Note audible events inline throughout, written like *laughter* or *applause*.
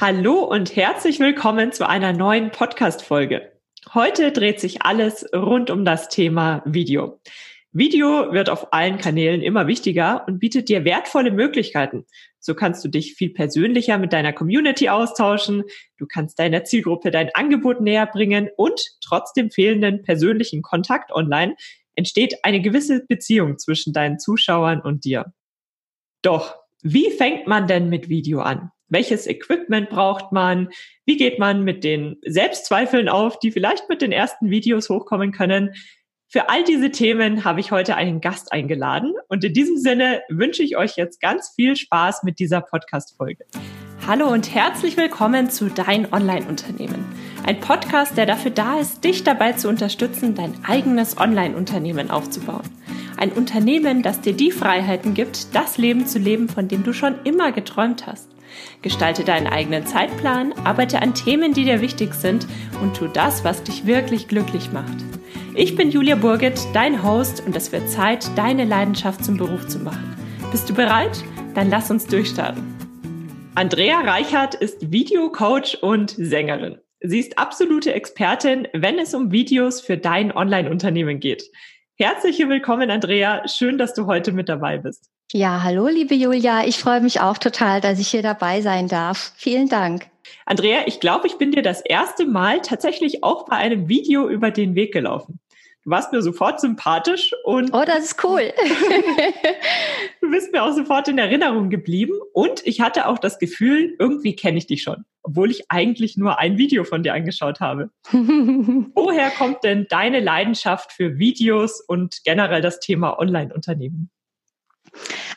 Hallo und herzlich willkommen zu einer neuen Podcast-Folge. Heute dreht sich alles rund um das Thema Video. Video wird auf allen Kanälen immer wichtiger und bietet dir wertvolle Möglichkeiten. So kannst du dich viel persönlicher mit deiner Community austauschen, du kannst deiner Zielgruppe dein Angebot näher bringen und trotz dem fehlenden persönlichen Kontakt online entsteht eine gewisse Beziehung zwischen deinen Zuschauern und dir. Doch, wie fängt man denn mit Video an? Welches Equipment braucht man? Wie geht man mit den Selbstzweifeln auf, die vielleicht mit den ersten Videos hochkommen können? Für all diese Themen habe ich heute einen Gast eingeladen und in diesem Sinne wünsche ich euch jetzt ganz viel Spaß mit dieser Podcast-Folge. Hallo und herzlich willkommen zu Dein Online-Unternehmen. Ein Podcast, der dafür da ist, dich dabei zu unterstützen, dein eigenes Online-Unternehmen aufzubauen. Ein Unternehmen, das dir die Freiheiten gibt, das Leben zu leben, von dem du schon immer geträumt hast. Gestalte deinen eigenen Zeitplan, arbeite an Themen, die dir wichtig sind und tu das, was dich wirklich glücklich macht. Ich bin Julia Burget, dein Host und es wird Zeit, deine Leidenschaft zum Beruf zu machen. Bist du bereit? Dann lass uns durchstarten. Andrea Reichert ist Videocoach und Sängerin. Sie ist absolute Expertin, wenn es um Videos für dein Online-Unternehmen geht. Herzlich willkommen, Andrea. Schön, dass du heute mit dabei bist. Ja, hallo, liebe Julia. Ich freue mich auch total, dass ich hier dabei sein darf. Vielen Dank. Andrea, ich glaube, ich bin dir das erste Mal tatsächlich auch bei einem Video über den Weg gelaufen. Du warst mir sofort sympathisch und. Oh, das ist cool. *laughs* du bist mir auch sofort in Erinnerung geblieben und ich hatte auch das Gefühl, irgendwie kenne ich dich schon, obwohl ich eigentlich nur ein Video von dir angeschaut habe. *laughs* Woher kommt denn deine Leidenschaft für Videos und generell das Thema Online-Unternehmen?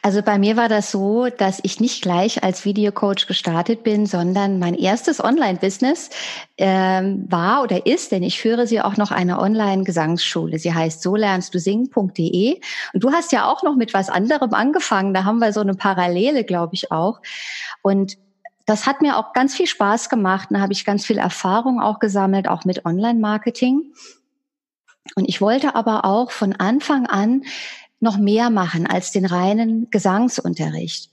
Also bei mir war das so, dass ich nicht gleich als Videocoach gestartet bin, sondern mein erstes Online-Business ähm, war oder ist, denn ich führe sie auch noch eine Online-Gesangsschule. Sie heißt so lernst du singen.de. Und du hast ja auch noch mit was anderem angefangen. Da haben wir so eine Parallele, glaube ich, auch. Und das hat mir auch ganz viel Spaß gemacht. Da habe ich ganz viel Erfahrung auch gesammelt, auch mit Online-Marketing. Und ich wollte aber auch von Anfang an noch mehr machen als den reinen Gesangsunterricht.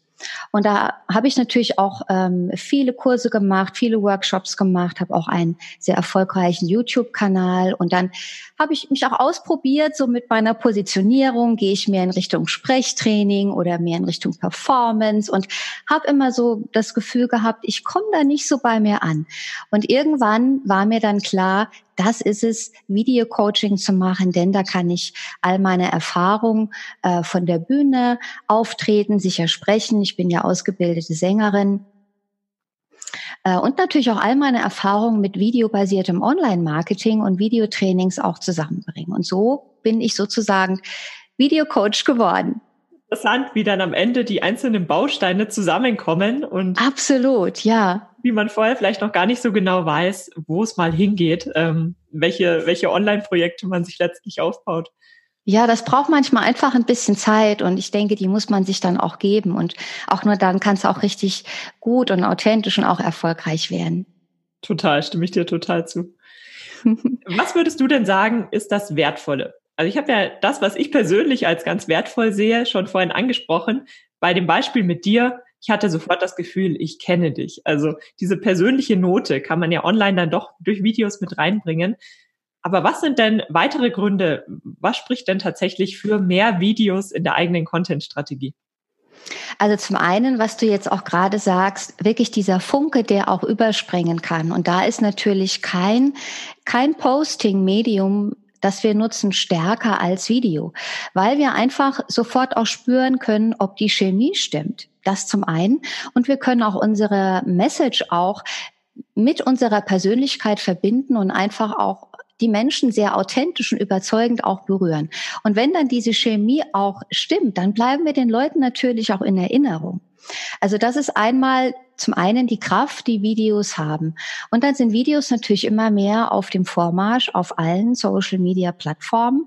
Und da habe ich natürlich auch ähm, viele Kurse gemacht, viele Workshops gemacht, habe auch einen sehr erfolgreichen YouTube-Kanal und dann habe ich mich auch ausprobiert, so mit meiner Positionierung, gehe ich mehr in Richtung Sprechtraining oder mehr in Richtung Performance und habe immer so das Gefühl gehabt, ich komme da nicht so bei mir an. Und irgendwann war mir dann klar, das ist es, Videocoaching zu machen, denn da kann ich all meine Erfahrungen äh, von der Bühne auftreten, sicher sprechen. Ich bin ja ausgebildete Sängerin. Äh, und natürlich auch all meine Erfahrungen mit videobasiertem Online-Marketing und Videotrainings auch zusammenbringen. Und so bin ich sozusagen Videocoach geworden interessant, wie dann am Ende die einzelnen Bausteine zusammenkommen und absolut, ja, wie man vorher vielleicht noch gar nicht so genau weiß, wo es mal hingeht, ähm, welche welche Online-Projekte man sich letztlich aufbaut. Ja, das braucht manchmal einfach ein bisschen Zeit und ich denke, die muss man sich dann auch geben und auch nur dann kann es auch richtig gut und authentisch und auch erfolgreich werden. Total, stimme ich dir total zu. *laughs* Was würdest du denn sagen, ist das Wertvolle also ich habe ja das, was ich persönlich als ganz wertvoll sehe, schon vorhin angesprochen. Bei dem Beispiel mit dir, ich hatte sofort das Gefühl, ich kenne dich. Also diese persönliche Note kann man ja online dann doch durch Videos mit reinbringen. Aber was sind denn weitere Gründe? Was spricht denn tatsächlich für mehr Videos in der eigenen Content-Strategie? Also zum einen, was du jetzt auch gerade sagst, wirklich dieser Funke, der auch überspringen kann. Und da ist natürlich kein, kein Posting-Medium das wir nutzen, stärker als Video, weil wir einfach sofort auch spüren können, ob die Chemie stimmt. Das zum einen. Und wir können auch unsere Message auch mit unserer Persönlichkeit verbinden und einfach auch die Menschen sehr authentisch und überzeugend auch berühren. Und wenn dann diese Chemie auch stimmt, dann bleiben wir den Leuten natürlich auch in Erinnerung. Also das ist einmal zum einen die Kraft, die Videos haben. Und dann sind Videos natürlich immer mehr auf dem Vormarsch auf allen Social-Media-Plattformen.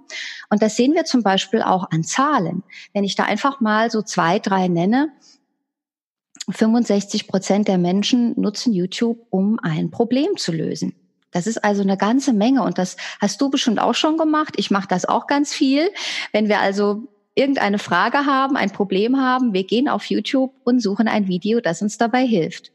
Und das sehen wir zum Beispiel auch an Zahlen. Wenn ich da einfach mal so zwei, drei nenne, 65 Prozent der Menschen nutzen YouTube, um ein Problem zu lösen. Das ist also eine ganze Menge und das hast du bestimmt auch schon gemacht. Ich mache das auch ganz viel. Wenn wir also irgendeine Frage haben, ein Problem haben, wir gehen auf YouTube und suchen ein Video, das uns dabei hilft.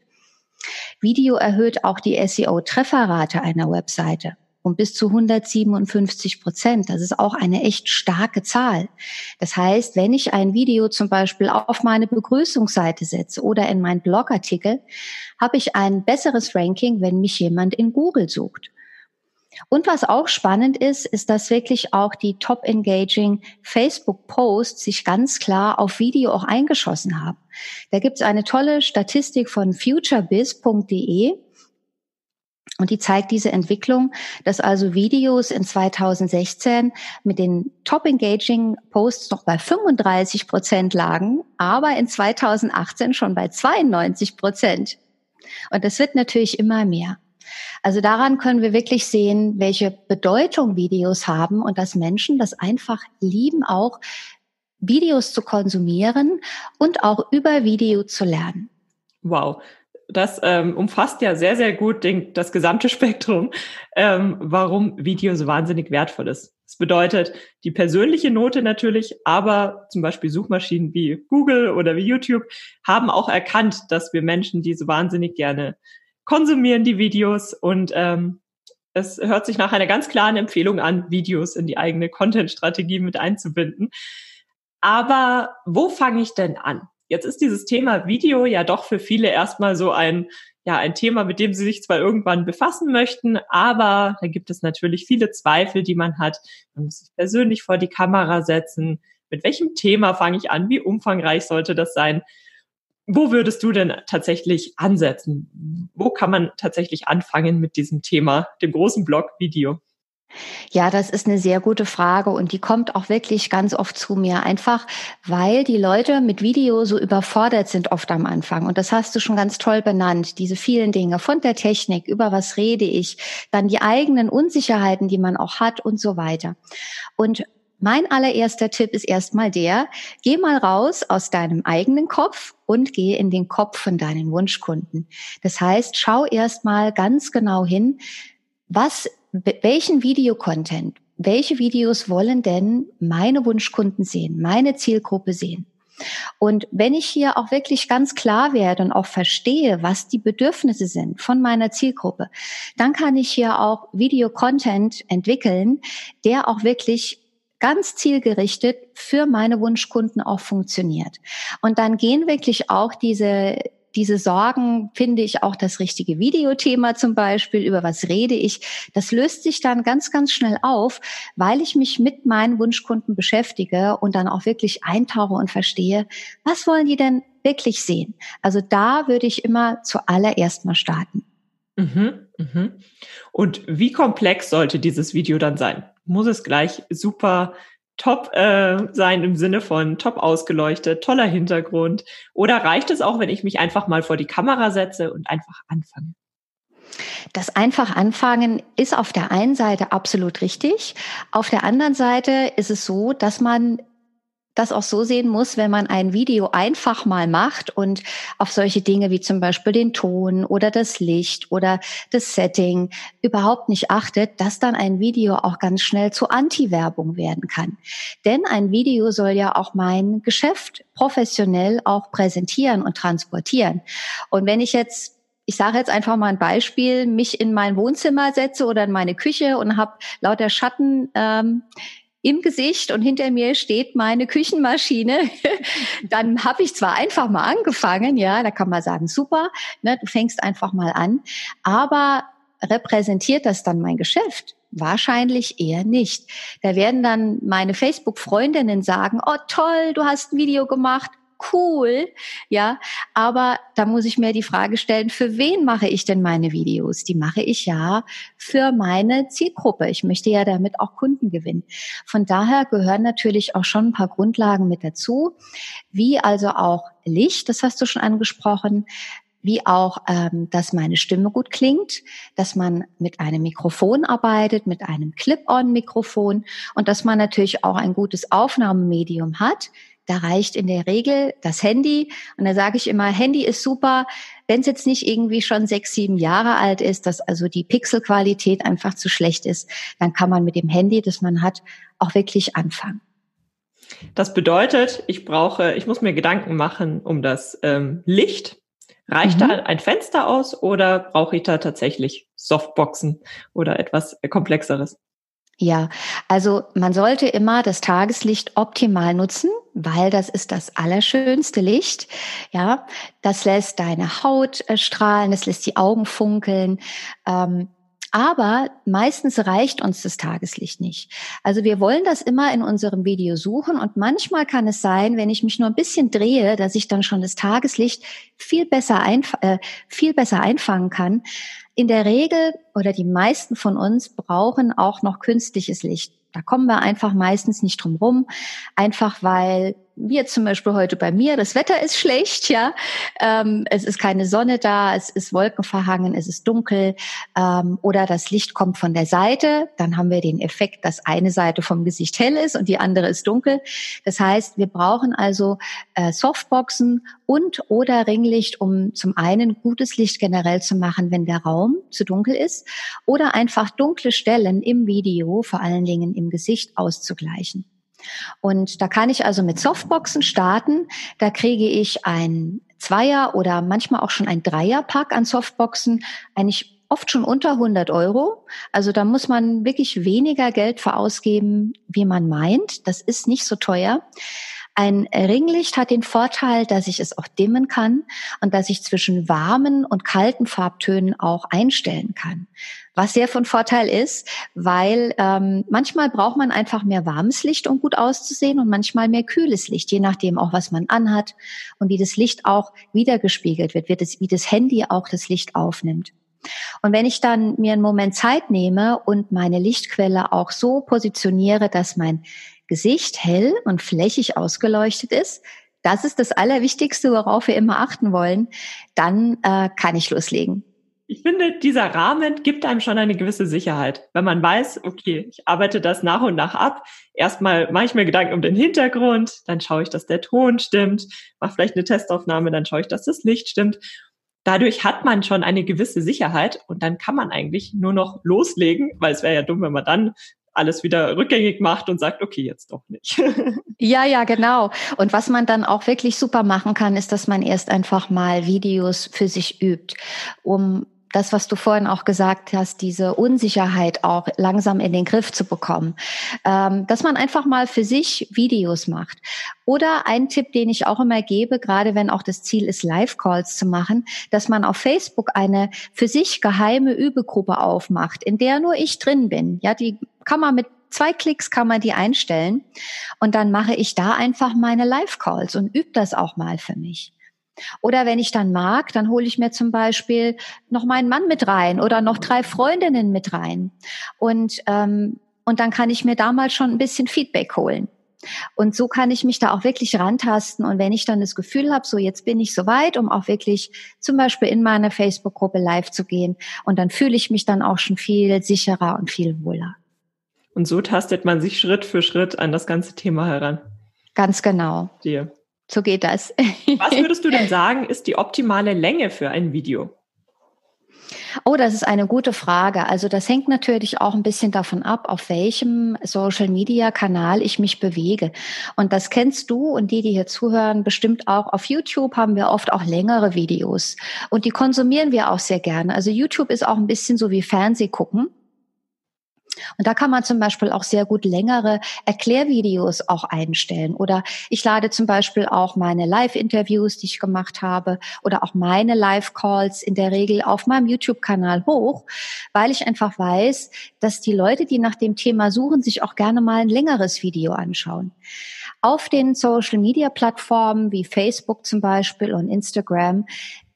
Video erhöht auch die SEO-Trefferrate einer Webseite um bis zu 157 Prozent. Das ist auch eine echt starke Zahl. Das heißt, wenn ich ein Video zum Beispiel auf meine Begrüßungsseite setze oder in meinen Blogartikel, habe ich ein besseres Ranking, wenn mich jemand in Google sucht. Und was auch spannend ist, ist, dass wirklich auch die top engaging Facebook Posts sich ganz klar auf Video auch eingeschossen haben. Da gibt es eine tolle Statistik von futurebiz.de. Und die zeigt diese Entwicklung, dass also Videos in 2016 mit den Top Engaging Posts noch bei 35 Prozent lagen, aber in 2018 schon bei 92 Prozent. Und das wird natürlich immer mehr. Also daran können wir wirklich sehen, welche Bedeutung Videos haben und dass Menschen das einfach lieben, auch Videos zu konsumieren und auch über Video zu lernen. Wow. Das ähm, umfasst ja sehr, sehr gut den, das gesamte *laughs* Spektrum, ähm, warum Video so wahnsinnig wertvoll ist. Das bedeutet die persönliche Note natürlich, aber zum Beispiel Suchmaschinen wie Google oder wie YouTube haben auch erkannt, dass wir Menschen, die so wahnsinnig gerne konsumieren die Videos und ähm, es hört sich nach einer ganz klaren Empfehlung an, Videos in die eigene Content-Strategie mit einzubinden. Aber wo fange ich denn an? Jetzt ist dieses Thema Video ja doch für viele erstmal so ein, ja, ein Thema, mit dem sie sich zwar irgendwann befassen möchten, aber da gibt es natürlich viele Zweifel, die man hat. Man muss sich persönlich vor die Kamera setzen. Mit welchem Thema fange ich an? Wie umfangreich sollte das sein? Wo würdest du denn tatsächlich ansetzen? Wo kann man tatsächlich anfangen mit diesem Thema, dem großen Blog Video? Ja, das ist eine sehr gute Frage und die kommt auch wirklich ganz oft zu mir. Einfach, weil die Leute mit Video so überfordert sind oft am Anfang. Und das hast du schon ganz toll benannt. Diese vielen Dinge von der Technik, über was rede ich, dann die eigenen Unsicherheiten, die man auch hat und so weiter. Und mein allererster Tipp ist erstmal der, geh mal raus aus deinem eigenen Kopf und geh in den Kopf von deinen Wunschkunden. Das heißt, schau erstmal ganz genau hin, was, welchen Videocontent, welche Videos wollen denn meine Wunschkunden sehen, meine Zielgruppe sehen? Und wenn ich hier auch wirklich ganz klar werde und auch verstehe, was die Bedürfnisse sind von meiner Zielgruppe, dann kann ich hier auch Videocontent entwickeln, der auch wirklich ganz zielgerichtet für meine Wunschkunden auch funktioniert. Und dann gehen wirklich auch diese diese Sorgen, finde ich auch das richtige Videothema zum Beispiel, über was rede ich, das löst sich dann ganz, ganz schnell auf, weil ich mich mit meinen Wunschkunden beschäftige und dann auch wirklich eintauche und verstehe, was wollen die denn wirklich sehen? Also da würde ich immer zuallererst mal starten. Mhm, mhm. Und wie komplex sollte dieses Video dann sein? Muss es gleich super top äh, sein im Sinne von top ausgeleuchtet, toller Hintergrund? Oder reicht es auch, wenn ich mich einfach mal vor die Kamera setze und einfach anfange? Das einfach anfangen ist auf der einen Seite absolut richtig. Auf der anderen Seite ist es so, dass man das auch so sehen muss, wenn man ein Video einfach mal macht und auf solche Dinge wie zum Beispiel den Ton oder das Licht oder das Setting überhaupt nicht achtet, dass dann ein Video auch ganz schnell zu Anti-Werbung werden kann. Denn ein Video soll ja auch mein Geschäft professionell auch präsentieren und transportieren. Und wenn ich jetzt ich sage jetzt einfach mal ein Beispiel, mich in mein Wohnzimmer setze oder in meine Küche und habe lauter Schatten ähm, im Gesicht und hinter mir steht meine Küchenmaschine, *laughs* dann habe ich zwar einfach mal angefangen, ja, da kann man sagen, super, ne, du fängst einfach mal an, aber repräsentiert das dann mein Geschäft? Wahrscheinlich eher nicht. Da werden dann meine Facebook-Freundinnen sagen, oh toll, du hast ein Video gemacht, cool, ja, aber da muss ich mir die Frage stellen, für wen mache ich denn meine Videos? Die mache ich ja für meine Zielgruppe. Ich möchte ja damit auch Kunden gewinnen. Von daher gehören natürlich auch schon ein paar Grundlagen mit dazu, wie also auch Licht, das hast du schon angesprochen, wie auch, ähm, dass meine Stimme gut klingt, dass man mit einem Mikrofon arbeitet, mit einem Clip-on-Mikrofon und dass man natürlich auch ein gutes Aufnahmemedium hat, da reicht in der Regel das Handy. Und da sage ich immer, Handy ist super, wenn es jetzt nicht irgendwie schon sechs, sieben Jahre alt ist, dass also die Pixelqualität einfach zu schlecht ist, dann kann man mit dem Handy, das man hat, auch wirklich anfangen. Das bedeutet, ich brauche, ich muss mir Gedanken machen um das ähm, Licht. Reicht mhm. da ein Fenster aus oder brauche ich da tatsächlich Softboxen oder etwas komplexeres? Ja, also man sollte immer das Tageslicht optimal nutzen, weil das ist das allerschönste Licht. Ja, das lässt deine Haut äh, strahlen, das lässt die Augen funkeln. Ähm, aber meistens reicht uns das Tageslicht nicht. Also wir wollen das immer in unserem Video suchen und manchmal kann es sein, wenn ich mich nur ein bisschen drehe, dass ich dann schon das Tageslicht viel besser, einf äh, viel besser einfangen kann. In der Regel oder die meisten von uns brauchen auch noch künstliches Licht. Da kommen wir einfach meistens nicht drum rum, einfach weil wie jetzt zum Beispiel heute bei mir, das Wetter ist schlecht, ja, ähm, es ist keine Sonne da, es ist wolkenverhangen, es ist dunkel ähm, oder das Licht kommt von der Seite, dann haben wir den Effekt, dass eine Seite vom Gesicht hell ist und die andere ist dunkel. Das heißt, wir brauchen also äh, Softboxen und oder Ringlicht, um zum einen gutes Licht generell zu machen, wenn der Raum zu dunkel ist oder einfach dunkle Stellen im Video, vor allen Dingen im Gesicht auszugleichen. Und da kann ich also mit Softboxen starten. Da kriege ich ein Zweier oder manchmal auch schon ein Dreierpack an Softboxen, eigentlich oft schon unter 100 Euro. Also da muss man wirklich weniger Geld für ausgeben, wie man meint. Das ist nicht so teuer. Ein Ringlicht hat den Vorteil, dass ich es auch dimmen kann und dass ich zwischen warmen und kalten Farbtönen auch einstellen kann. Was sehr von Vorteil ist, weil ähm, manchmal braucht man einfach mehr warmes Licht, um gut auszusehen und manchmal mehr kühles Licht, je nachdem auch, was man anhat und wie das Licht auch wiedergespiegelt wird, wird es, wie das Handy auch das Licht aufnimmt. Und wenn ich dann mir einen Moment Zeit nehme und meine Lichtquelle auch so positioniere, dass mein Gesicht hell und flächig ausgeleuchtet ist, das ist das Allerwichtigste, worauf wir immer achten wollen, dann äh, kann ich loslegen. Ich finde, dieser Rahmen gibt einem schon eine gewisse Sicherheit, wenn man weiß, okay, ich arbeite das nach und nach ab. Erstmal mache ich mir Gedanken um den Hintergrund, dann schaue ich, dass der Ton stimmt, mache vielleicht eine Testaufnahme, dann schaue ich, dass das Licht stimmt. Dadurch hat man schon eine gewisse Sicherheit und dann kann man eigentlich nur noch loslegen, weil es wäre ja dumm, wenn man dann alles wieder rückgängig macht und sagt, okay, jetzt doch nicht. *laughs* ja, ja, genau. Und was man dann auch wirklich super machen kann, ist, dass man erst einfach mal Videos für sich übt, um das, was du vorhin auch gesagt hast, diese Unsicherheit auch langsam in den Griff zu bekommen. Ähm, dass man einfach mal für sich Videos macht. Oder ein Tipp, den ich auch immer gebe, gerade wenn auch das Ziel ist, Live-Calls zu machen, dass man auf Facebook eine für sich geheime Übegruppe aufmacht, in der nur ich drin bin. Ja, die kann man mit zwei Klicks kann man die einstellen. Und dann mache ich da einfach meine Live-Calls und übe das auch mal für mich. Oder wenn ich dann mag, dann hole ich mir zum Beispiel noch meinen Mann mit rein oder noch drei Freundinnen mit rein. Und, ähm, und dann kann ich mir damals schon ein bisschen Feedback holen. Und so kann ich mich da auch wirklich rantasten. Und wenn ich dann das Gefühl habe, so jetzt bin ich soweit, um auch wirklich zum Beispiel in meine Facebook-Gruppe live zu gehen, und dann fühle ich mich dann auch schon viel sicherer und viel wohler. Und so tastet man sich Schritt für Schritt an das ganze Thema heran. Ganz genau. Dir. So geht das. *laughs* Was würdest du denn sagen, ist die optimale Länge für ein Video? Oh, das ist eine gute Frage. Also das hängt natürlich auch ein bisschen davon ab, auf welchem Social-Media-Kanal ich mich bewege. Und das kennst du und die, die hier zuhören, bestimmt auch. Auf YouTube haben wir oft auch längere Videos und die konsumieren wir auch sehr gerne. Also YouTube ist auch ein bisschen so wie Fernseh gucken. Und da kann man zum Beispiel auch sehr gut längere Erklärvideos auch einstellen. Oder ich lade zum Beispiel auch meine Live-Interviews, die ich gemacht habe, oder auch meine Live-Calls in der Regel auf meinem YouTube-Kanal hoch, weil ich einfach weiß, dass die Leute, die nach dem Thema suchen, sich auch gerne mal ein längeres Video anschauen. Auf den Social-Media-Plattformen wie Facebook zum Beispiel und Instagram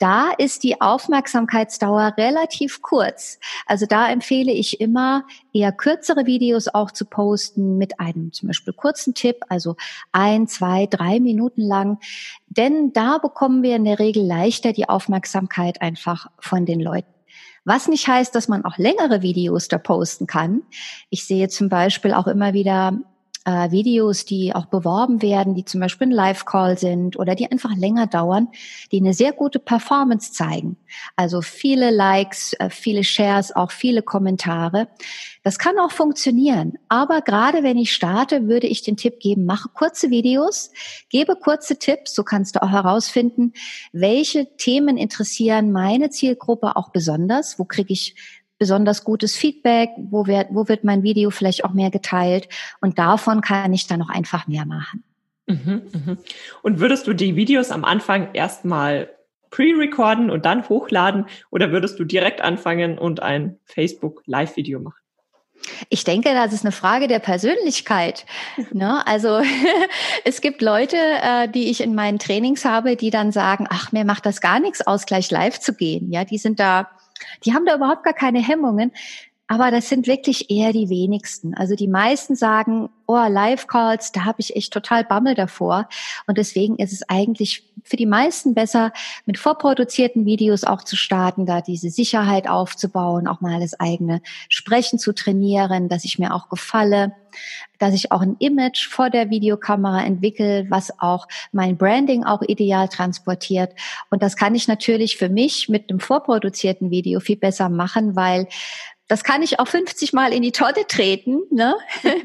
da ist die Aufmerksamkeitsdauer relativ kurz. Also da empfehle ich immer, eher kürzere Videos auch zu posten mit einem zum Beispiel kurzen Tipp, also ein, zwei, drei Minuten lang. Denn da bekommen wir in der Regel leichter die Aufmerksamkeit einfach von den Leuten. Was nicht heißt, dass man auch längere Videos da posten kann. Ich sehe zum Beispiel auch immer wieder äh, Videos, die auch beworben werden, die zum Beispiel ein Live-Call sind oder die einfach länger dauern, die eine sehr gute Performance zeigen. Also viele Likes, äh, viele Shares, auch viele Kommentare. Das kann auch funktionieren. Aber gerade wenn ich starte, würde ich den Tipp geben, mache kurze Videos, gebe kurze Tipps. So kannst du auch herausfinden, welche Themen interessieren meine Zielgruppe auch besonders. Wo kriege ich besonders gutes Feedback, wo wird, wo wird mein Video vielleicht auch mehr geteilt und davon kann ich dann noch einfach mehr machen. Mhm, mhm. Und würdest du die Videos am Anfang erstmal pre-recorden und dann hochladen oder würdest du direkt anfangen und ein Facebook Live-Video machen? Ich denke, das ist eine Frage der Persönlichkeit. *laughs* Ne? Also *laughs* es gibt Leute, äh, die ich in meinen Trainings habe, die dann sagen, ach, mir macht das gar nichts aus, gleich live zu gehen. Ja, die sind da die haben da überhaupt gar keine Hemmungen. Aber das sind wirklich eher die wenigsten. Also die meisten sagen, oh, Live-Calls, da habe ich echt total Bammel davor. Und deswegen ist es eigentlich für die meisten besser, mit vorproduzierten Videos auch zu starten, da diese Sicherheit aufzubauen, auch mal das eigene Sprechen zu trainieren, dass ich mir auch gefalle, dass ich auch ein Image vor der Videokamera entwickle, was auch mein Branding auch ideal transportiert. Und das kann ich natürlich für mich mit einem vorproduzierten Video viel besser machen, weil das kann ich auch 50 Mal in die Tonne treten, ne? *laughs*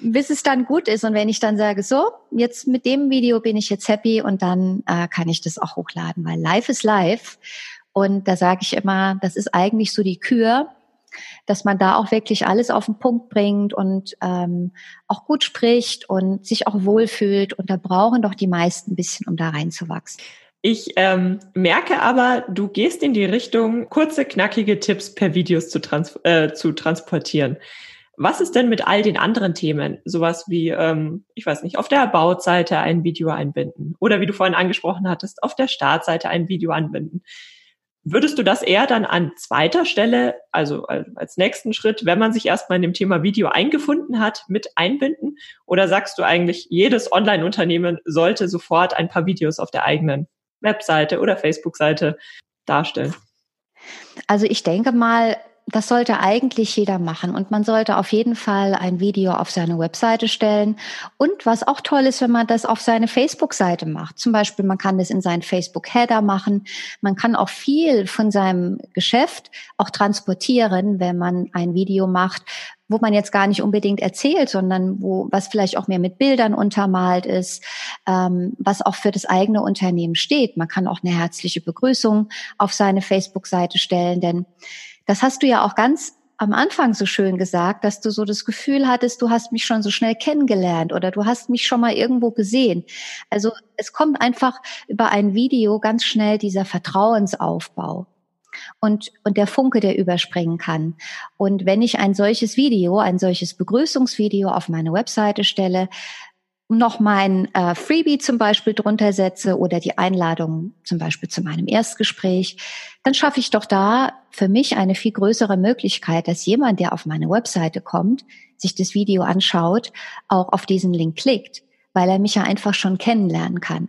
bis es dann gut ist. Und wenn ich dann sage, so, jetzt mit dem Video bin ich jetzt happy und dann äh, kann ich das auch hochladen, weil live ist live. Und da sage ich immer, das ist eigentlich so die Kür, dass man da auch wirklich alles auf den Punkt bringt und ähm, auch gut spricht und sich auch wohlfühlt. Und da brauchen doch die meisten ein bisschen, um da reinzuwachsen. Ich ähm, merke aber, du gehst in die Richtung, kurze, knackige Tipps per Videos zu, trans äh, zu transportieren. Was ist denn mit all den anderen Themen? Sowas wie, ähm, ich weiß nicht, auf der Bautseite ein Video einbinden oder wie du vorhin angesprochen hattest, auf der Startseite ein Video anbinden. Würdest du das eher dann an zweiter Stelle, also als nächsten Schritt, wenn man sich erstmal in dem Thema Video eingefunden hat, mit einbinden? Oder sagst du eigentlich, jedes Online-Unternehmen sollte sofort ein paar Videos auf der eigenen Webseite oder Facebook-Seite darstellen? Also ich denke mal, das sollte eigentlich jeder machen und man sollte auf jeden Fall ein Video auf seine Webseite stellen. Und was auch toll ist, wenn man das auf seine Facebook-Seite macht. Zum Beispiel, man kann das in seinen Facebook-Header machen. Man kann auch viel von seinem Geschäft auch transportieren, wenn man ein Video macht, wo man jetzt gar nicht unbedingt erzählt, sondern wo was vielleicht auch mehr mit Bildern untermalt ist, ähm, was auch für das eigene Unternehmen steht. Man kann auch eine herzliche Begrüßung auf seine Facebook-Seite stellen, denn das hast du ja auch ganz am Anfang so schön gesagt, dass du so das Gefühl hattest, du hast mich schon so schnell kennengelernt oder du hast mich schon mal irgendwo gesehen. Also es kommt einfach über ein Video ganz schnell dieser Vertrauensaufbau und, und der Funke, der überspringen kann. Und wenn ich ein solches Video, ein solches Begrüßungsvideo auf meine Webseite stelle, noch mein äh, Freebie zum Beispiel drunter setze oder die Einladung zum Beispiel zu meinem Erstgespräch, dann schaffe ich doch da für mich eine viel größere Möglichkeit, dass jemand, der auf meine Webseite kommt, sich das Video anschaut, auch auf diesen Link klickt, weil er mich ja einfach schon kennenlernen kann.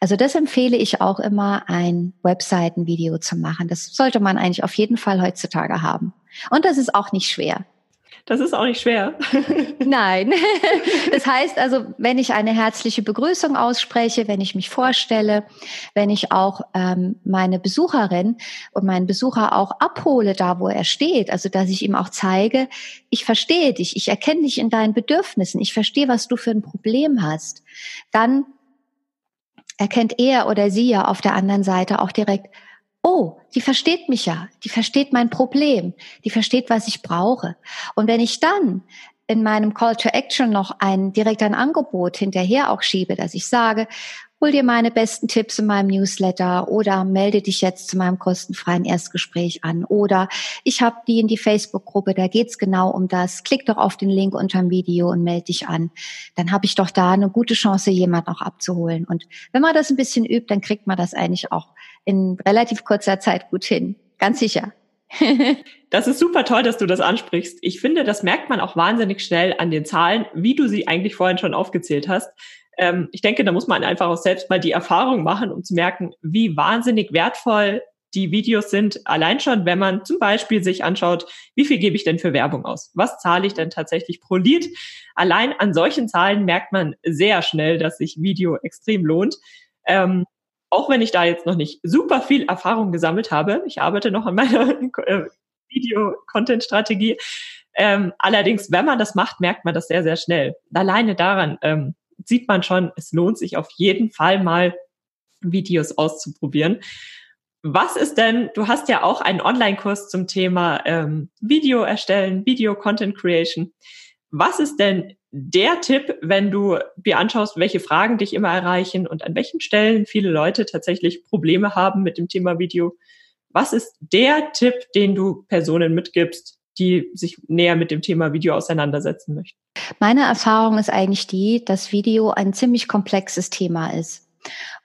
Also das empfehle ich auch immer, ein Webseitenvideo zu machen. Das sollte man eigentlich auf jeden Fall heutzutage haben. Und das ist auch nicht schwer. Das ist auch nicht schwer. *laughs* Nein. *laughs* Das heißt also, wenn ich eine herzliche Begrüßung ausspreche, wenn ich mich vorstelle, wenn ich auch ähm, meine Besucherin und meinen Besucher auch abhole, da wo er steht, also dass ich ihm auch zeige, ich verstehe dich, ich erkenne dich in deinen Bedürfnissen, ich verstehe, was du für ein Problem hast, dann erkennt er oder sie ja auf der anderen Seite auch direkt, oh, die versteht mich ja, die versteht mein Problem, die versteht, was ich brauche. Und wenn ich dann in meinem Call to Action noch ein direkt ein Angebot hinterher auch schiebe, dass ich sage, hol dir meine besten Tipps in meinem Newsletter oder melde dich jetzt zu meinem kostenfreien Erstgespräch an oder ich habe die in die Facebook-Gruppe, da geht's genau um das. Klick doch auf den Link unterm Video und melde dich an. Dann habe ich doch da eine gute Chance, jemand noch abzuholen. Und wenn man das ein bisschen übt, dann kriegt man das eigentlich auch in relativ kurzer Zeit gut hin. Ganz sicher. *laughs* das ist super toll, dass du das ansprichst. Ich finde, das merkt man auch wahnsinnig schnell an den Zahlen, wie du sie eigentlich vorhin schon aufgezählt hast. Ähm, ich denke, da muss man einfach auch selbst mal die Erfahrung machen, um zu merken, wie wahnsinnig wertvoll die Videos sind, allein schon, wenn man zum Beispiel sich anschaut, wie viel gebe ich denn für Werbung aus? Was zahle ich denn tatsächlich pro Lied? Allein an solchen Zahlen merkt man sehr schnell, dass sich Video extrem lohnt. Ähm, auch wenn ich da jetzt noch nicht super viel Erfahrung gesammelt habe. Ich arbeite noch an meiner äh, Video-Content-Strategie. Ähm, allerdings, wenn man das macht, merkt man das sehr, sehr schnell. Alleine daran ähm, sieht man schon, es lohnt sich auf jeden Fall mal Videos auszuprobieren. Was ist denn, du hast ja auch einen Online-Kurs zum Thema ähm, Video erstellen, Video Content Creation. Was ist denn der Tipp, wenn du dir anschaust, welche Fragen dich immer erreichen und an welchen Stellen viele Leute tatsächlich Probleme haben mit dem Thema Video? Was ist der Tipp, den du Personen mitgibst, die sich näher mit dem Thema Video auseinandersetzen möchten? Meine Erfahrung ist eigentlich die, dass Video ein ziemlich komplexes Thema ist.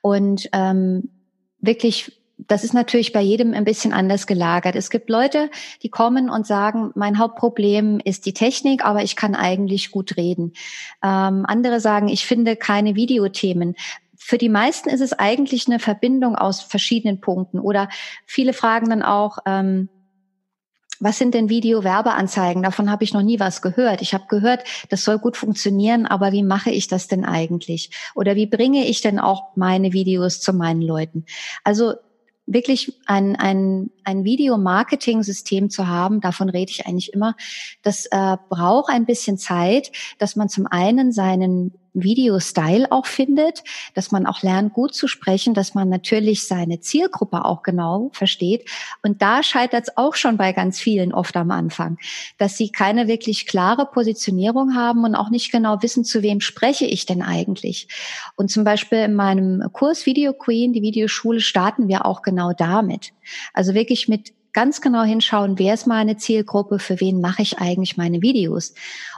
Und ähm, wirklich das ist natürlich bei jedem ein bisschen anders gelagert. Es gibt Leute, die kommen und sagen, mein Hauptproblem ist die Technik, aber ich kann eigentlich gut reden. Ähm, andere sagen, ich finde keine Videothemen. Für die meisten ist es eigentlich eine Verbindung aus verschiedenen Punkten. Oder viele fragen dann auch, ähm, was sind denn Video-Werbeanzeigen? Davon habe ich noch nie was gehört. Ich habe gehört, das soll gut funktionieren, aber wie mache ich das denn eigentlich? Oder wie bringe ich denn auch meine Videos zu meinen Leuten? Also wirklich ein, ein, ein Video-Marketing-System zu haben, davon rede ich eigentlich immer, das äh, braucht ein bisschen Zeit, dass man zum einen seinen Video-Style auch findet, dass man auch lernt, gut zu sprechen, dass man natürlich seine Zielgruppe auch genau versteht. Und da scheitert es auch schon bei ganz vielen oft am Anfang, dass sie keine wirklich klare Positionierung haben und auch nicht genau wissen, zu wem spreche ich denn eigentlich. Und zum Beispiel in meinem Kurs Video Queen, die Videoschule, starten wir auch genau damit. Also wirklich mit ganz genau hinschauen, wer ist meine Zielgruppe, für wen mache ich eigentlich meine Videos.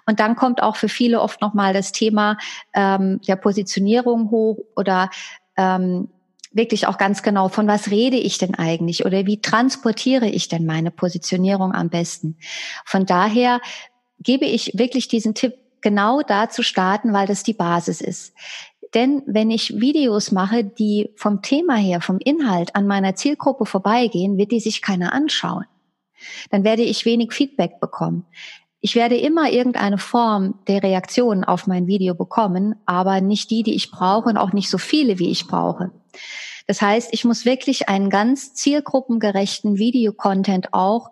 Und dann kommt auch für viele oft nochmal das Thema ähm, der Positionierung hoch oder ähm, wirklich auch ganz genau, von was rede ich denn eigentlich oder wie transportiere ich denn meine Positionierung am besten. Von daher gebe ich wirklich diesen Tipp, genau da zu starten, weil das die Basis ist. Denn wenn ich Videos mache, die vom Thema her, vom Inhalt an meiner Zielgruppe vorbeigehen, wird die sich keiner anschauen. Dann werde ich wenig Feedback bekommen. Ich werde immer irgendeine Form der Reaktion auf mein Video bekommen, aber nicht die, die ich brauche und auch nicht so viele, wie ich brauche. Das heißt, ich muss wirklich einen ganz zielgruppengerechten Videocontent auch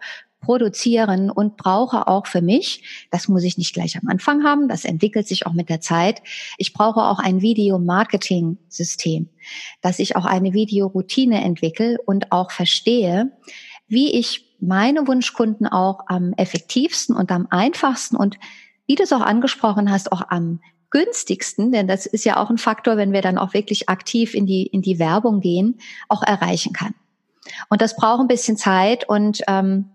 produzieren und brauche auch für mich, das muss ich nicht gleich am Anfang haben, das entwickelt sich auch mit der Zeit, ich brauche auch ein Video-Marketing-System, dass ich auch eine Videoroutine entwickle und auch verstehe, wie ich meine Wunschkunden auch am effektivsten und am einfachsten und wie du es auch angesprochen hast, auch am günstigsten, denn das ist ja auch ein Faktor, wenn wir dann auch wirklich aktiv in die, in die Werbung gehen, auch erreichen kann. Und das braucht ein bisschen Zeit und ähm,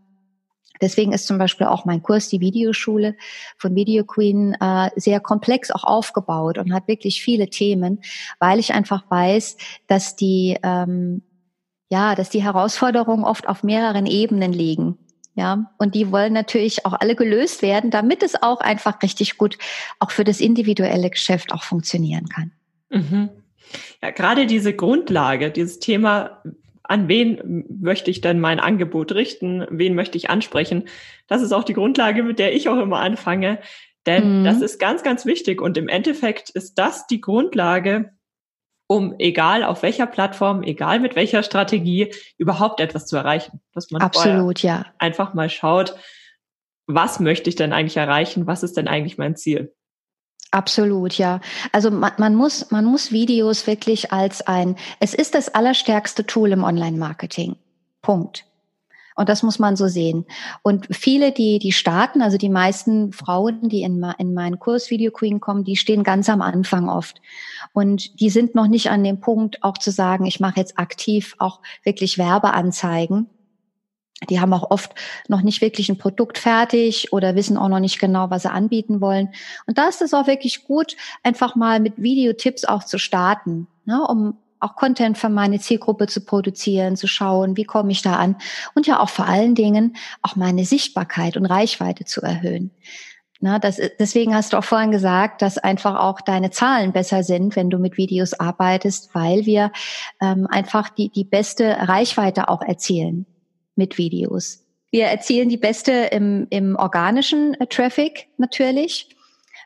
Deswegen ist zum Beispiel auch mein Kurs, die Videoschule von Video Queen, äh, sehr komplex auch aufgebaut und hat wirklich viele Themen, weil ich einfach weiß, dass die, ähm, ja, dass die Herausforderungen oft auf mehreren Ebenen liegen. Ja, und die wollen natürlich auch alle gelöst werden, damit es auch einfach richtig gut auch für das individuelle Geschäft auch funktionieren kann. Mhm. Ja, gerade diese Grundlage, dieses Thema an wen möchte ich denn mein Angebot richten, wen möchte ich ansprechen. Das ist auch die Grundlage, mit der ich auch immer anfange. Denn mhm. das ist ganz, ganz wichtig. Und im Endeffekt ist das die Grundlage, um egal auf welcher Plattform, egal mit welcher Strategie, überhaupt etwas zu erreichen. Dass man Absolut, ja. einfach mal schaut, was möchte ich denn eigentlich erreichen? Was ist denn eigentlich mein Ziel? Absolut, ja. Also man, man, muss, man muss Videos wirklich als ein, es ist das allerstärkste Tool im Online-Marketing. Punkt. Und das muss man so sehen. Und viele, die, die starten, also die meisten Frauen, die in, in meinen Kurs Video Queen kommen, die stehen ganz am Anfang oft. Und die sind noch nicht an dem Punkt, auch zu sagen, ich mache jetzt aktiv auch wirklich Werbeanzeigen die haben auch oft noch nicht wirklich ein Produkt fertig oder wissen auch noch nicht genau, was sie anbieten wollen. Und da ist es auch wirklich gut, einfach mal mit Videotipps auch zu starten, ne, um auch Content für meine Zielgruppe zu produzieren, zu schauen, wie komme ich da an und ja auch vor allen Dingen auch meine Sichtbarkeit und Reichweite zu erhöhen. Na, das, deswegen hast du auch vorhin gesagt, dass einfach auch deine Zahlen besser sind, wenn du mit Videos arbeitest, weil wir ähm, einfach die, die beste Reichweite auch erzielen mit Videos. Wir erzielen die beste im, im organischen äh, Traffic natürlich.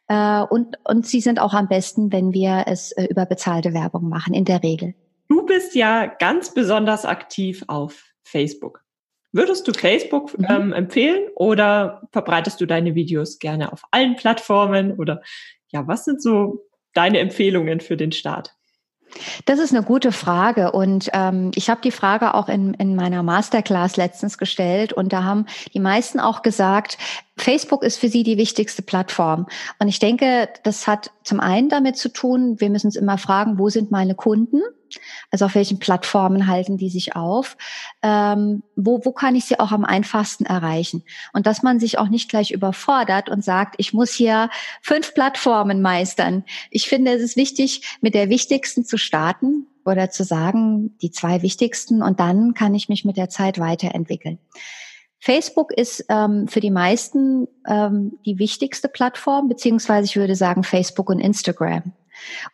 Äh, und, und sie sind auch am besten, wenn wir es äh, über bezahlte Werbung machen, in der Regel. Du bist ja ganz besonders aktiv auf Facebook. Würdest du Facebook mhm. ähm, empfehlen oder verbreitest du deine Videos gerne auf allen Plattformen oder ja, was sind so deine Empfehlungen für den Start? Das ist eine gute Frage. Und ähm, ich habe die Frage auch in, in meiner Masterclass letztens gestellt. Und da haben die meisten auch gesagt, Facebook ist für sie die wichtigste Plattform. Und ich denke, das hat zum einen damit zu tun, wir müssen uns immer fragen, wo sind meine Kunden? Also auf welchen Plattformen halten die sich auf? Ähm, wo, wo kann ich sie auch am einfachsten erreichen? Und dass man sich auch nicht gleich überfordert und sagt, ich muss hier fünf Plattformen meistern. Ich finde, es ist wichtig, mit der wichtigsten zu starten oder zu sagen, die zwei wichtigsten und dann kann ich mich mit der Zeit weiterentwickeln. Facebook ist ähm, für die meisten ähm, die wichtigste Plattform, beziehungsweise ich würde sagen Facebook und Instagram.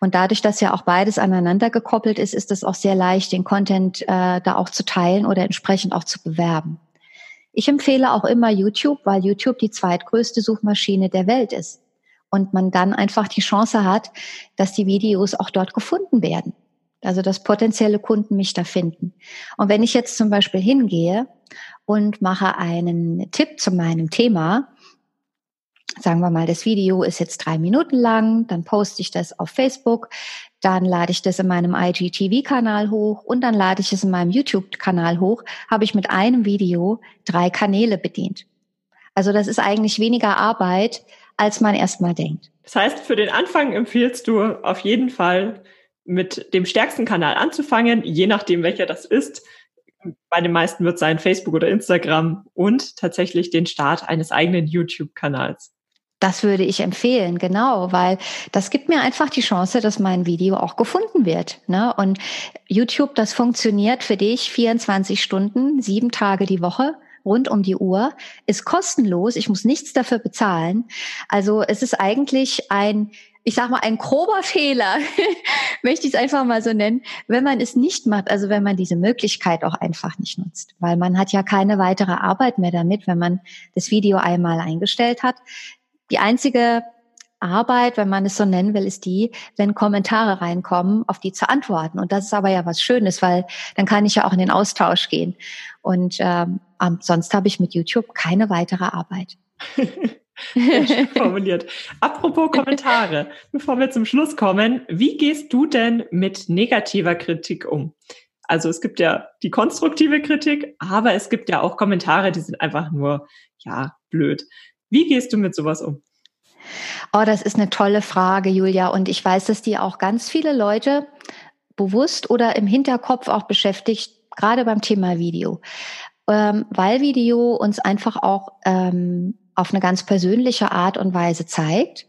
Und dadurch, dass ja auch beides aneinander gekoppelt ist, ist es auch sehr leicht, den Content äh, da auch zu teilen oder entsprechend auch zu bewerben. Ich empfehle auch immer YouTube, weil YouTube die zweitgrößte Suchmaschine der Welt ist. Und man dann einfach die Chance hat, dass die Videos auch dort gefunden werden. Also dass potenzielle Kunden mich da finden. Und wenn ich jetzt zum Beispiel hingehe und mache einen Tipp zu meinem Thema, sagen wir mal, das Video ist jetzt drei Minuten lang, dann poste ich das auf Facebook, dann lade ich das in meinem IGTV-Kanal hoch und dann lade ich es in meinem YouTube-Kanal hoch, habe ich mit einem Video drei Kanäle bedient. Also das ist eigentlich weniger Arbeit, als man erstmal denkt. Das heißt, für den Anfang empfiehlst du auf jeden Fall mit dem stärksten Kanal anzufangen, je nachdem welcher das ist. Bei den meisten wird sein Facebook oder Instagram und tatsächlich den Start eines eigenen YouTube-Kanals. Das würde ich empfehlen, genau, weil das gibt mir einfach die Chance, dass mein Video auch gefunden wird. Ne? Und YouTube, das funktioniert für dich 24 Stunden, sieben Tage die Woche rund um die Uhr, ist kostenlos, ich muss nichts dafür bezahlen. Also es ist eigentlich ein, ich sag mal, ein grober Fehler, *laughs* möchte ich es einfach mal so nennen, wenn man es nicht macht, also wenn man diese Möglichkeit auch einfach nicht nutzt. Weil man hat ja keine weitere Arbeit mehr damit, wenn man das Video einmal eingestellt hat. Die einzige Arbeit, wenn man es so nennen will, ist die, wenn Kommentare reinkommen, auf die zu antworten. Und das ist aber ja was Schönes, weil dann kann ich ja auch in den Austausch gehen. Und ähm, sonst habe ich mit YouTube keine weitere Arbeit. *laughs* formuliert. Apropos *laughs* Kommentare, bevor wir zum Schluss kommen, wie gehst du denn mit negativer Kritik um? Also es gibt ja die konstruktive Kritik, aber es gibt ja auch Kommentare, die sind einfach nur, ja, blöd. Wie gehst du mit sowas um? Oh, das ist eine tolle Frage, Julia. Und ich weiß, dass die auch ganz viele Leute bewusst oder im Hinterkopf auch beschäftigt, gerade beim Thema Video. Ähm, weil Video uns einfach auch ähm, auf eine ganz persönliche Art und Weise zeigt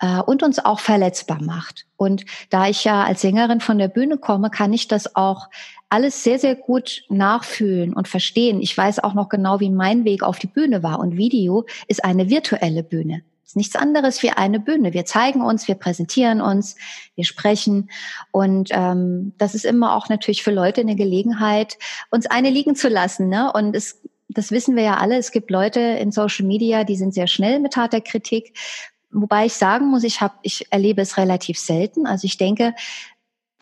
äh, und uns auch verletzbar macht. Und da ich ja als Sängerin von der Bühne komme, kann ich das auch alles sehr, sehr gut nachfühlen und verstehen. Ich weiß auch noch genau, wie mein Weg auf die Bühne war. Und Video ist eine virtuelle Bühne. Ist nichts anderes wie eine Bühne. Wir zeigen uns, wir präsentieren uns, wir sprechen. Und ähm, das ist immer auch natürlich für Leute eine Gelegenheit, uns eine liegen zu lassen. Ne? Und es das wissen wir ja alle. Es gibt Leute in Social Media, die sind sehr schnell mit harter Kritik. Wobei ich sagen muss, ich habe, ich erlebe es relativ selten. Also ich denke,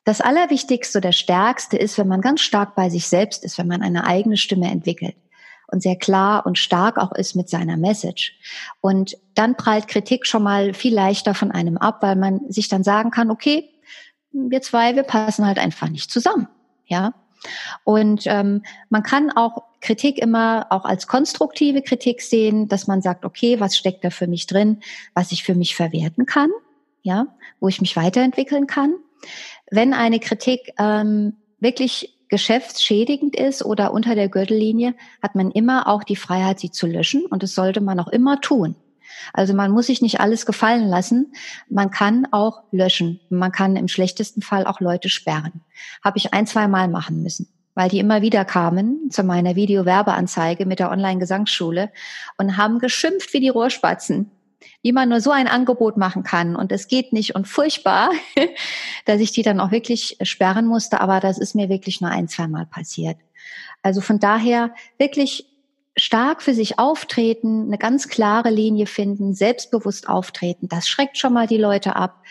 das Allerwichtigste oder Stärkste ist, wenn man ganz stark bei sich selbst ist, wenn man eine eigene Stimme entwickelt und sehr klar und stark auch ist mit seiner Message. Und dann prallt Kritik schon mal viel leichter von einem ab, weil man sich dann sagen kann, okay, wir zwei, wir passen halt einfach nicht zusammen. Ja. Und ähm, man kann auch Kritik immer auch als konstruktive Kritik sehen, dass man sagt, okay, was steckt da für mich drin, was ich für mich verwerten kann, ja, wo ich mich weiterentwickeln kann wenn eine Kritik ähm, wirklich geschäftsschädigend ist oder unter der Gürtellinie, hat man immer auch die Freiheit, sie zu löschen und das sollte man auch immer tun. Also man muss sich nicht alles gefallen lassen. Man kann auch löschen. Man kann im schlechtesten Fall auch Leute sperren. Habe ich ein, zwei Mal machen müssen, weil die immer wieder kamen zu meiner Videowerbeanzeige mit der Online-Gesangsschule und haben geschimpft wie die Rohrspatzen wie man nur so ein Angebot machen kann und es geht nicht und furchtbar, *laughs* dass ich die dann auch wirklich sperren musste, aber das ist mir wirklich nur ein, zwei Mal passiert. Also von daher wirklich stark für sich auftreten, eine ganz klare Linie finden, selbstbewusst auftreten, das schreckt schon mal die Leute ab.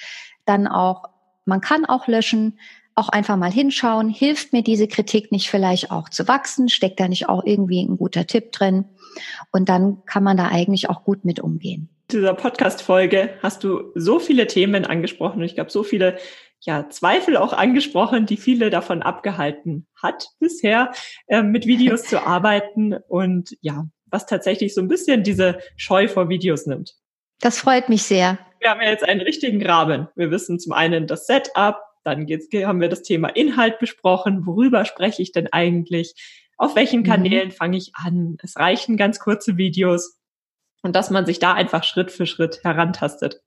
Dann auch, man kann auch löschen, auch einfach mal hinschauen, hilft mir diese Kritik nicht vielleicht auch zu wachsen, steckt da nicht auch irgendwie ein guter Tipp drin und dann kann man da eigentlich auch gut mit umgehen. In dieser Podcast-Folge hast du so viele Themen angesprochen und ich glaube, so viele ja, Zweifel auch angesprochen, die viele davon abgehalten hat bisher, äh, mit Videos zu *laughs* arbeiten und ja, was tatsächlich so ein bisschen diese Scheu vor Videos nimmt. Das freut mich sehr. Wir haben ja jetzt einen richtigen Rahmen. Wir wissen zum einen das Setup, dann geht's, haben wir das Thema Inhalt besprochen. Worüber spreche ich denn eigentlich? Auf welchen mhm. Kanälen mhm. fange ich an? Es reichen ganz kurze Videos und dass man sich da einfach Schritt für Schritt herantastet.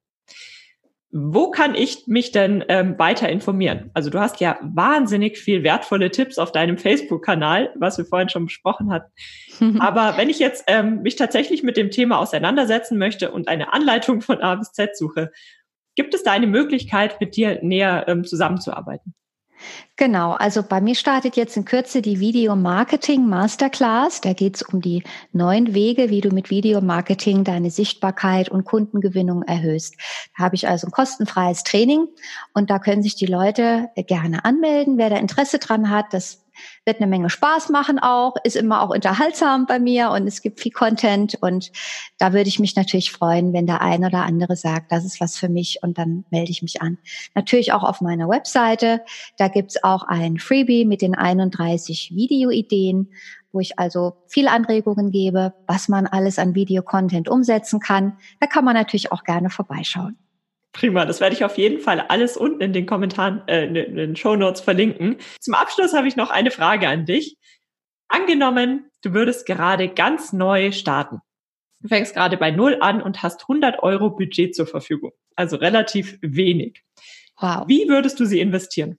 Wo kann ich mich denn ähm, weiter informieren? Also du hast ja wahnsinnig viel wertvolle Tipps auf deinem Facebook-Kanal, was wir vorhin schon besprochen hatten. *laughs* Aber wenn ich jetzt ähm, mich tatsächlich mit dem Thema auseinandersetzen möchte und eine Anleitung von A bis Z suche, gibt es da eine Möglichkeit, mit dir näher ähm, zusammenzuarbeiten? Genau, also bei mir startet jetzt in Kürze die Video Marketing Masterclass. Da geht es um die neuen Wege, wie du mit Video Marketing deine Sichtbarkeit und Kundengewinnung erhöhst. Da habe ich also ein kostenfreies Training und da können sich die Leute gerne anmelden. Wer da Interesse dran hat, das wird eine Menge Spaß machen auch, ist immer auch unterhaltsam bei mir und es gibt viel Content und da würde ich mich natürlich freuen, wenn der ein oder andere sagt, das ist was für mich und dann melde ich mich an. Natürlich auch auf meiner Webseite, da gibt's auch ein Freebie mit den 31 Videoideen, wo ich also viele Anregungen gebe, was man alles an Videocontent umsetzen kann. Da kann man natürlich auch gerne vorbeischauen. Prima, das werde ich auf jeden Fall alles unten in den Kommentaren, äh, in den Show Notes verlinken. Zum Abschluss habe ich noch eine Frage an dich. Angenommen, du würdest gerade ganz neu starten. Du fängst gerade bei Null an und hast 100 Euro Budget zur Verfügung. Also relativ wenig. Wow. Wie würdest du sie investieren?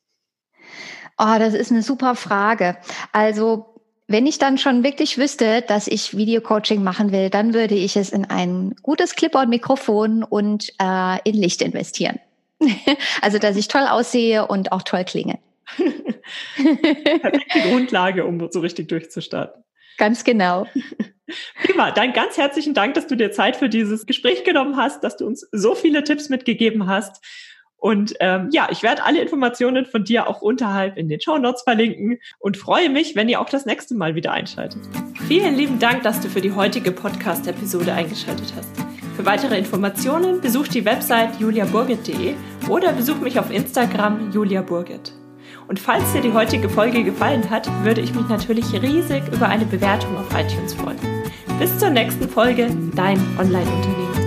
Oh, das ist eine super Frage. Also wenn ich dann schon wirklich wüsste, dass ich Videocoaching machen will, dann würde ich es in ein gutes Clipboard-Mikrofon und äh, in Licht investieren. *laughs* also, dass ich toll aussehe und auch toll klinge. Perfekte *laughs* Grundlage, um so richtig durchzustarten. Ganz genau. Prima, dann ganz herzlichen Dank, dass du dir Zeit für dieses Gespräch genommen hast, dass du uns so viele Tipps mitgegeben hast. Und ähm, ja, ich werde alle Informationen von dir auch unterhalb in den Show Notes verlinken und freue mich, wenn ihr auch das nächste Mal wieder einschaltet. Vielen lieben Dank, dass du für die heutige Podcast-Episode eingeschaltet hast. Für weitere Informationen besuch die Website juliaburgit.de oder besuch mich auf Instagram juliaburgit. Und falls dir die heutige Folge gefallen hat, würde ich mich natürlich riesig über eine Bewertung auf iTunes freuen. Bis zur nächsten Folge, dein Online-Unternehmen.